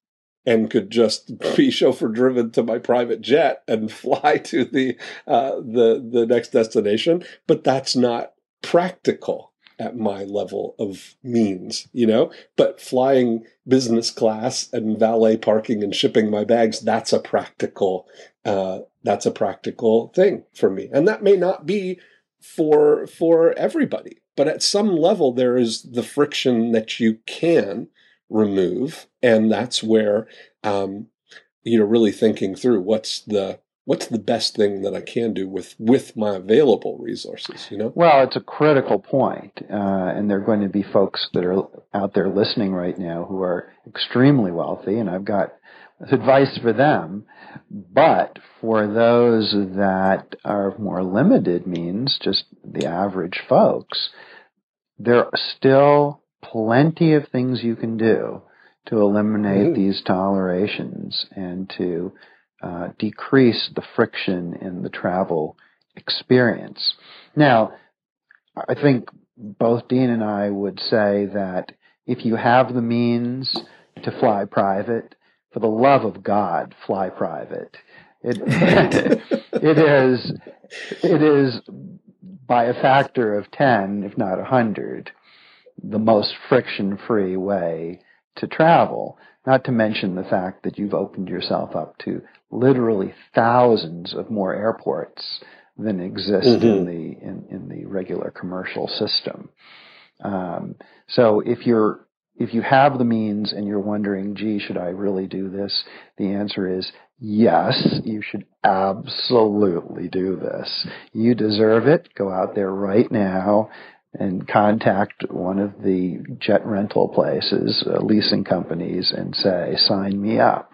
and could just *laughs* be chauffeur driven to my private jet and *laughs* fly to the uh, the the next destination. But that's not practical at my level of means, you know? But flying business class and valet parking and shipping my bags, that's a practical, uh, that's a practical thing for me. And that may not be for, for everybody, but at some level, there is the friction that you can remove. And that's where, um, you know, really thinking through what's the, what's the best thing that I can do with with my available resources? You know. Well, it's a critical point, uh, and there are going to be folks that are out there listening right now who are extremely wealthy, and I've got advice for them. But for those that are more limited means, just the average folks, there are still plenty of things you can do to eliminate mm-hmm. these tolerations and to uh, decrease the friction in the travel experience. Now, I think both Dean and I would say that if you have the means to fly private, for the love of God, fly private. It, *laughs* it is, it is by a factor of 10, if not a 100, the most friction free way to travel. Not to mention the fact that you've opened yourself up to literally thousands of more airports than exist mm-hmm. in the in, in the regular commercial system. Um, so if you're if you have the means and you're wondering, gee, should I really do this? The answer is yes, you should absolutely do this. You deserve it. Go out there right now and contact one of the jet rental places, uh, leasing companies, and say, sign me up.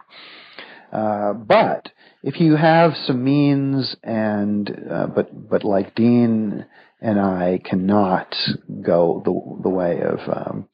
Uh, but if you have some means and, uh, but, but like Dean and I cannot go the, the way of, um,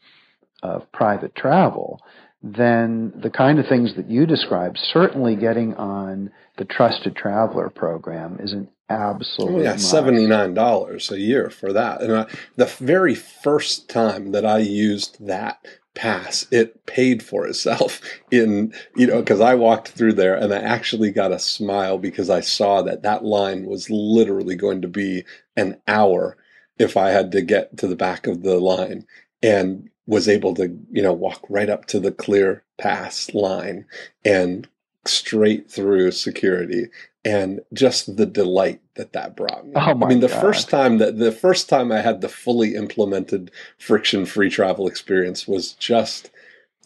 of private travel, then the kind of things that you described, certainly getting on the Trusted Traveler program is an absolute. Oh, yeah, seventy nine dollars a year for that. And I, the very first time that I used that pass, it paid for itself *laughs* in you know because I walked through there and I actually got a smile because I saw that that line was literally going to be an hour if I had to get to the back of the line and was able to you know walk right up to the clear pass line and straight through security and just the delight that that brought me. Oh I mean, the God. first time that the first time I had the fully implemented friction free travel experience was just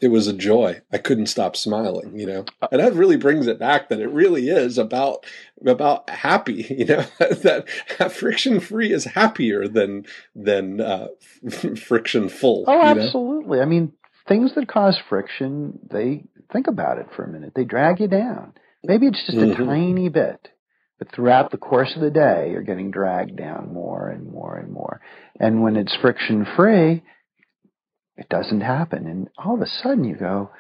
it was a joy. I couldn't stop smiling, you know. Uh, and that really brings it back that it really is about about happy, *laughs* you know, *laughs* that, that friction free is happier than than uh, *laughs* friction full. Oh, absolutely. Know? I mean, things that cause friction, they think about it for a minute. They drag you down. Maybe it's just mm-hmm. a tiny bit, but throughout the course of the day, you're getting dragged down more and more and more. And when it's friction free, it doesn't happen. And all of a sudden you go,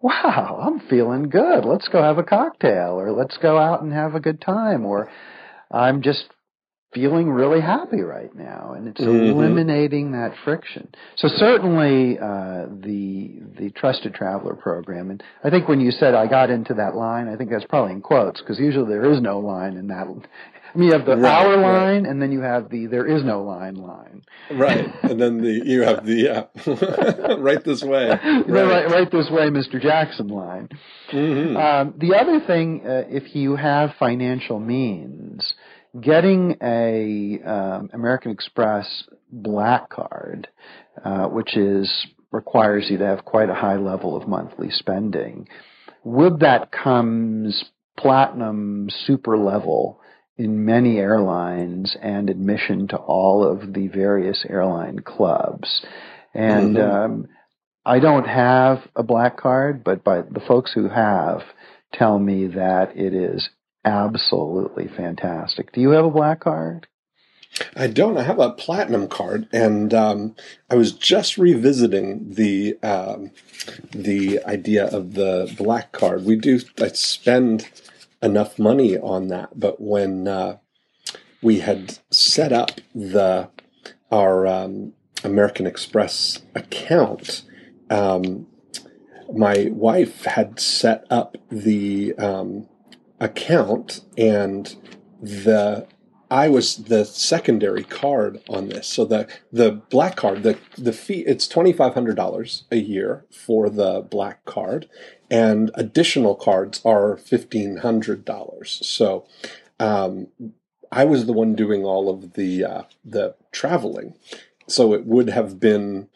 wow, I'm feeling good. Let's go have a cocktail or let's go out and have a good time or I'm just feeling really happy right now, and it's mm-hmm. eliminating that friction. So certainly uh, the the trusted traveler program, and I think when you said I got into that line, I think that's probably in quotes because usually there is no line in that. I mean, you have the right, hour line, right. and then you have the there is no line line. Right, and then the you have the uh, *laughs* right this way. *laughs* Right. right, right this way, Mr. Jackson line. Mm-hmm. Um, the other thing, uh, if you have financial means getting a um, American Express Black Card, uh, which is requires you to have quite a high level of monthly spending. With that comes platinum super level in many airlines and admission to all of the various airline clubs. And mm-hmm. um, I don't have a black card, but by the folks who have tell me that it is absolutely fantastic. Do you have a black card? I don't. I have a platinum card, and um, I was just revisiting the um, the idea of the black card. We do I spend enough money on that, but when uh, we had set up the our um, American Express account, um, my wife had set up the um, account and the I was the secondary card on this. So the the black card, the the fee it's twenty five hundred dollars a year for the black card, and additional cards are fifteen hundred dollars. So um, I was the one doing all of the uh, the traveling, so it would have been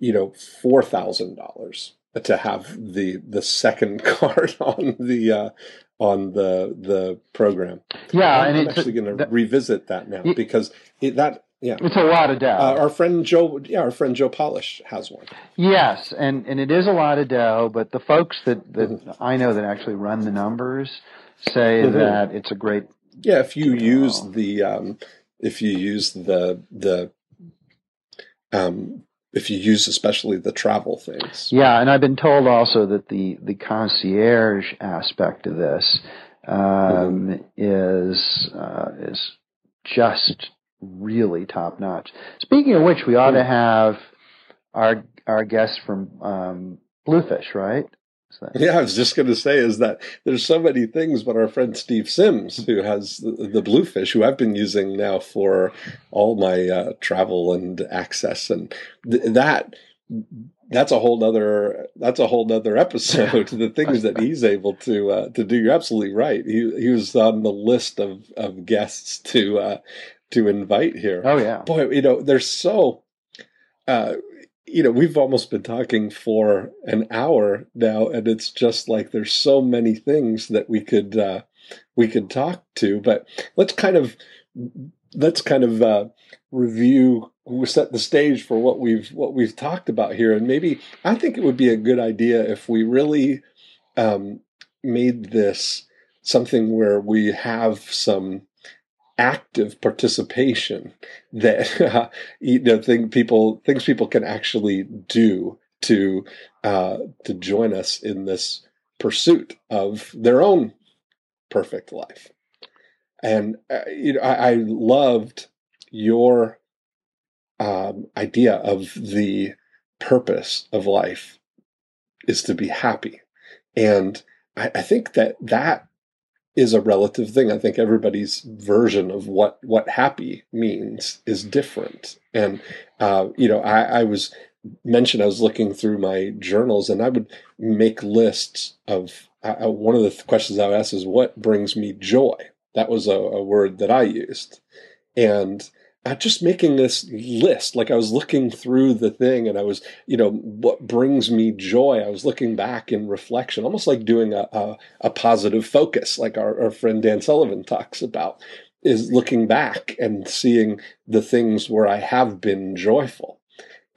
you know four thousand dollars to have the the second *laughs* card on the uh, on the the program. Yeah, I'm, and I'm actually going to revisit that now it, because it, that Yeah, it's a lot of dough. Uh, our friend Joe, yeah, our friend Joe Polish has one. Yes, and and it is a lot of dough. But the folks that that mm-hmm. I know that actually run the numbers say mm-hmm. that it's a great. Yeah, if you, you use know. the um, if you use the the um, if you use especially the travel things. Yeah, and I've been told also that the the concierge aspect of this um, mm-hmm. is uh, is just really top notch. Speaking of which, we ought to mm. have our our guest from um, Bluefish, right? Yeah, I was just going to say is that there's so many things, but our friend Steve Sims, who has the, the Bluefish, who I've been using now for all my uh, travel and access, and th- that that's a whole other that's a whole other episode. the things that he's able to uh, to do. You're absolutely right. He he was on the list of of guests to uh, to invite here. Oh yeah, boy, you know, there's so. Uh, you know, we've almost been talking for an hour now, and it's just like there's so many things that we could uh, we could talk to. But let's kind of let's kind of uh, review set the stage for what we've what we've talked about here, and maybe I think it would be a good idea if we really um, made this something where we have some active participation that uh, *laughs* you know thing people things people can actually do to uh, to join us in this pursuit of their own perfect life. And uh, you know, I, I loved your um, idea of the purpose of life is to be happy, and I, I think that that is a relative thing. I think everybody's version of what what happy means is different. And uh, you know, I, I was mentioned I was looking through my journals, and I would make lists of uh, one of the questions I would ask is what brings me joy. That was a, a word that I used, and just making this list. Like i was looking through the thing and i was you know what brings me joy. I was looking back in reflection almost like doing a, a, a positive focus like our, our friend dan sullivan talks about is looking back and seeing the things where i have been joyful.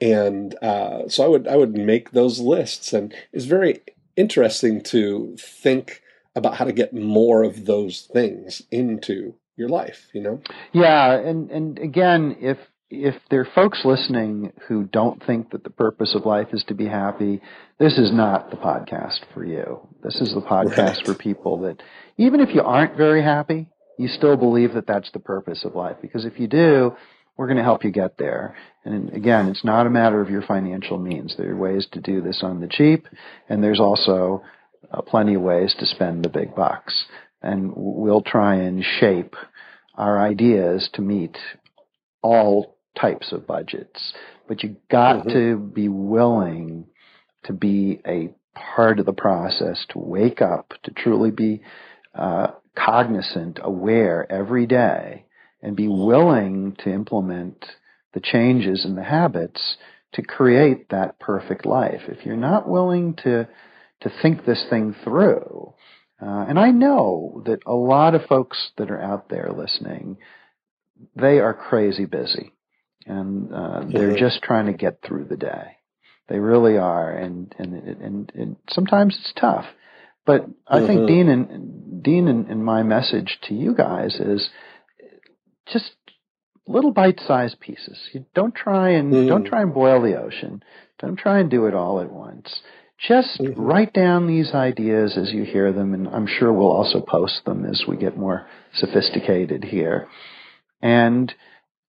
And uh, so i would i would make those lists. And it's very interesting to think about how to get more of those things into your life, you know? Yeah, and and again, if if there are folks listening who don't think that the purpose of life is to be happy, this is not the podcast for you. This is the podcast right. for people that even if you aren't very happy, you still believe that that's the purpose of life. Because if you do, we're going to help you get there. And again, it's not a matter of your financial means. There are ways to do this on the cheap, and there's also uh, plenty of ways to spend the big bucks and we'll try and shape our ideas to meet all types of budgets. But you got mm-hmm. to be willing to be a part of the process, to wake up, to truly be uh, cognizant, aware every day, and be willing to implement the changes and the habits to create that perfect life. If you're not willing to to think this thing through, uh, and I know that a lot of folks that are out there listening, they are crazy busy, and uh, they're mm-hmm. just trying to get through the day. They really are, and and and, and sometimes it's tough. But I mm-hmm. think Dean and Dean and, and my message to you guys is just little bite-sized pieces. You don't try and mm. don't try and boil the ocean. Don't try and do it all at once. Just mm-hmm. write down these ideas as you hear them, and I'm sure we'll also post them as we get more sophisticated here. And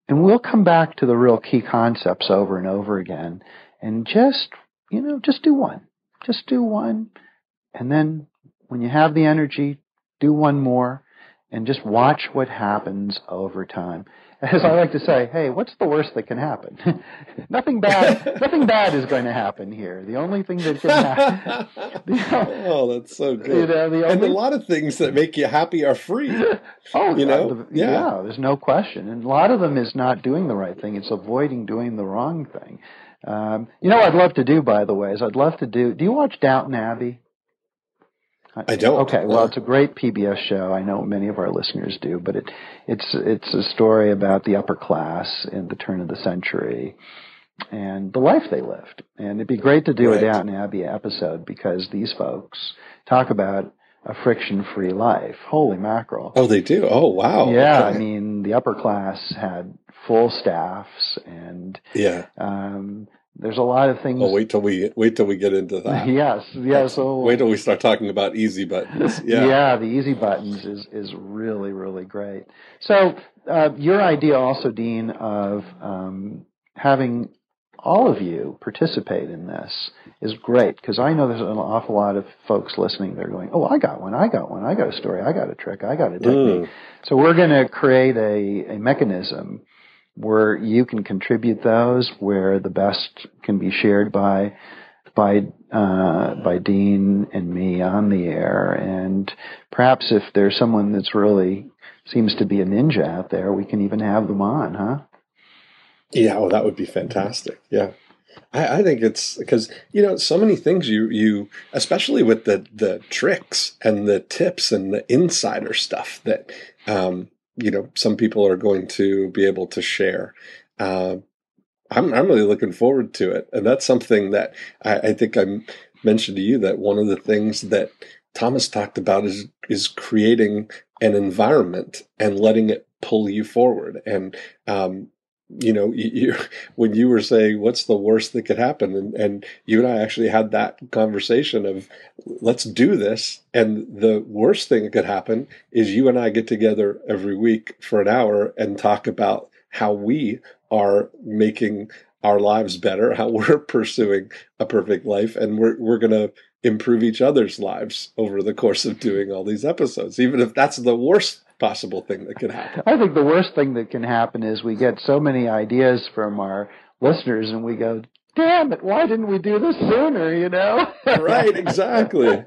and we'll come back to the real key concepts over and over again, and just you know, just do one, just do one, and then when you have the energy, do one more, and just watch what happens over time *laughs* as I like to say, hey, what's the worst that can happen? *laughs* nothing bad. *laughs* nothing bad is going to happen here. The only thing that can happen. oh, that's so good. You know, only, and a lot of things that make you happy are free. oh, you know, yeah. yeah. There's no question, and a lot of them is not doing the right thing. It's avoiding doing the wrong thing. Um, you know, what I'd love to do, by the way, is I'd love to do. Do you watch Downton Abbey? I don't. Okay, well, it's a great PBS show. I know many of our listeners do, but it it's it's a story about the upper class in the turn of the century and the life they lived. And it'd be great to do right. a Downton Abbey episode because these folks talk about a friction-free life. Holy mackerel! Oh, they do. Oh, wow. Yeah, okay. I mean, the upper class had full staffs, and yeah, um, there's a lot of things. Oh, wait till we wait till we get into that. *laughs* yes, yeah. So *laughs* wait till we start talking about easy buttons. *laughs* Yeah, yeah. The easy buttons is is really really great. So uh, your idea also, Dean, of um, having all of you participate in this is great because I know there's an awful lot of folks listening. They're going, "Oh, I got one. I got one. I got a story. I got a trick. I got a technique." Mm. So we're going to create a, a mechanism where you can contribute those, where the best can be shared by by uh, by Dean and me on the air, and perhaps if there's someone that's really seems to be a ninja out there, we can even have them on, huh? Yeah, well, that would be fantastic. Yeah. I, I, think it's because you know so many things you you especially with the the tricks and the tips and the insider stuff that um, you know some people are going to be able to share. Uh, I'm I'm really looking forward to it, and that's something that I, I think I mentioned to you that one of the things that Thomas talked about is is creating an environment and letting it pull you forward. And um, you know, *laughs* you, when you were saying what's the worst that could happen, and, and you and I actually had that conversation of let's do this. And the worst thing that could happen is you and I get together every week for an hour and talk about how we are making our lives better, how *laughs* we're pursuing a perfect life, and we're we're gonna improve each other's lives over the course of doing all these episodes, even if that's the worst possible thing that could happen. I think the worst thing that can happen is we get so many ideas from our listeners and we go, damn it, why didn't we do this sooner, you know? *laughs* right, exactly.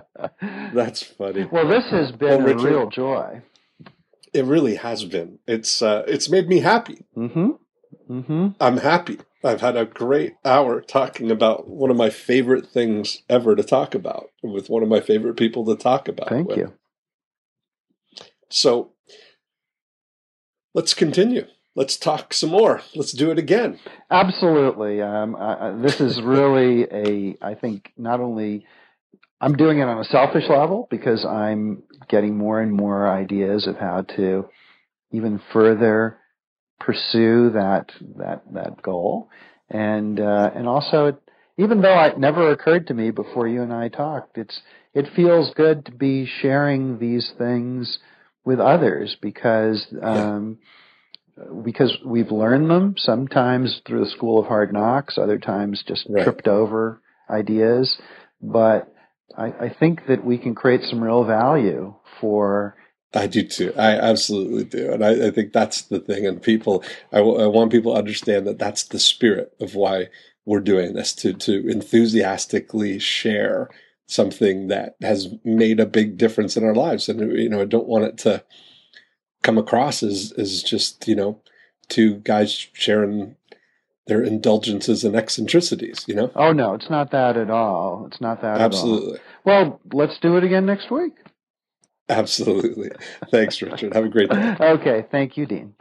*laughs* That's funny. Well, this has been well, Richard, a real joy. It really has been. It's uh, it's made me happy. Mm-hmm. Mm-hmm. I'm happy. I've had a great hour talking about one of my favorite things ever to talk about with one of my favorite people to talk about. Thank with. you. So let's continue. Let's talk some more. Let's do it again. Absolutely. Um, uh, this is really a, I think, not only I'm doing it on a selfish level because I'm getting more and more ideas of how to even further pursue that that that goal, and uh, and also it, even though it never occurred to me before you and I talked, it's it feels good to be sharing these things with others because um, yeah. because we've learned them sometimes through the school of hard knocks, other times just right. tripped over ideas. But I, I think that we can create some real value for I do too. I absolutely do. And I, I think that's the thing. And people, I, w- I want people to understand that that's the spirit of why we're doing this to, to enthusiastically share something that has made a big difference in our lives. And, you know, I don't want it to come across as, as just, you know, two guys sharing their indulgences and eccentricities, you know? Oh, no, it's not that at all. It's not that at all. Absolutely. Well, let's do it again next week. Absolutely. Thanks, Richard. Have a great day. *laughs* okay. Thank you, Dean.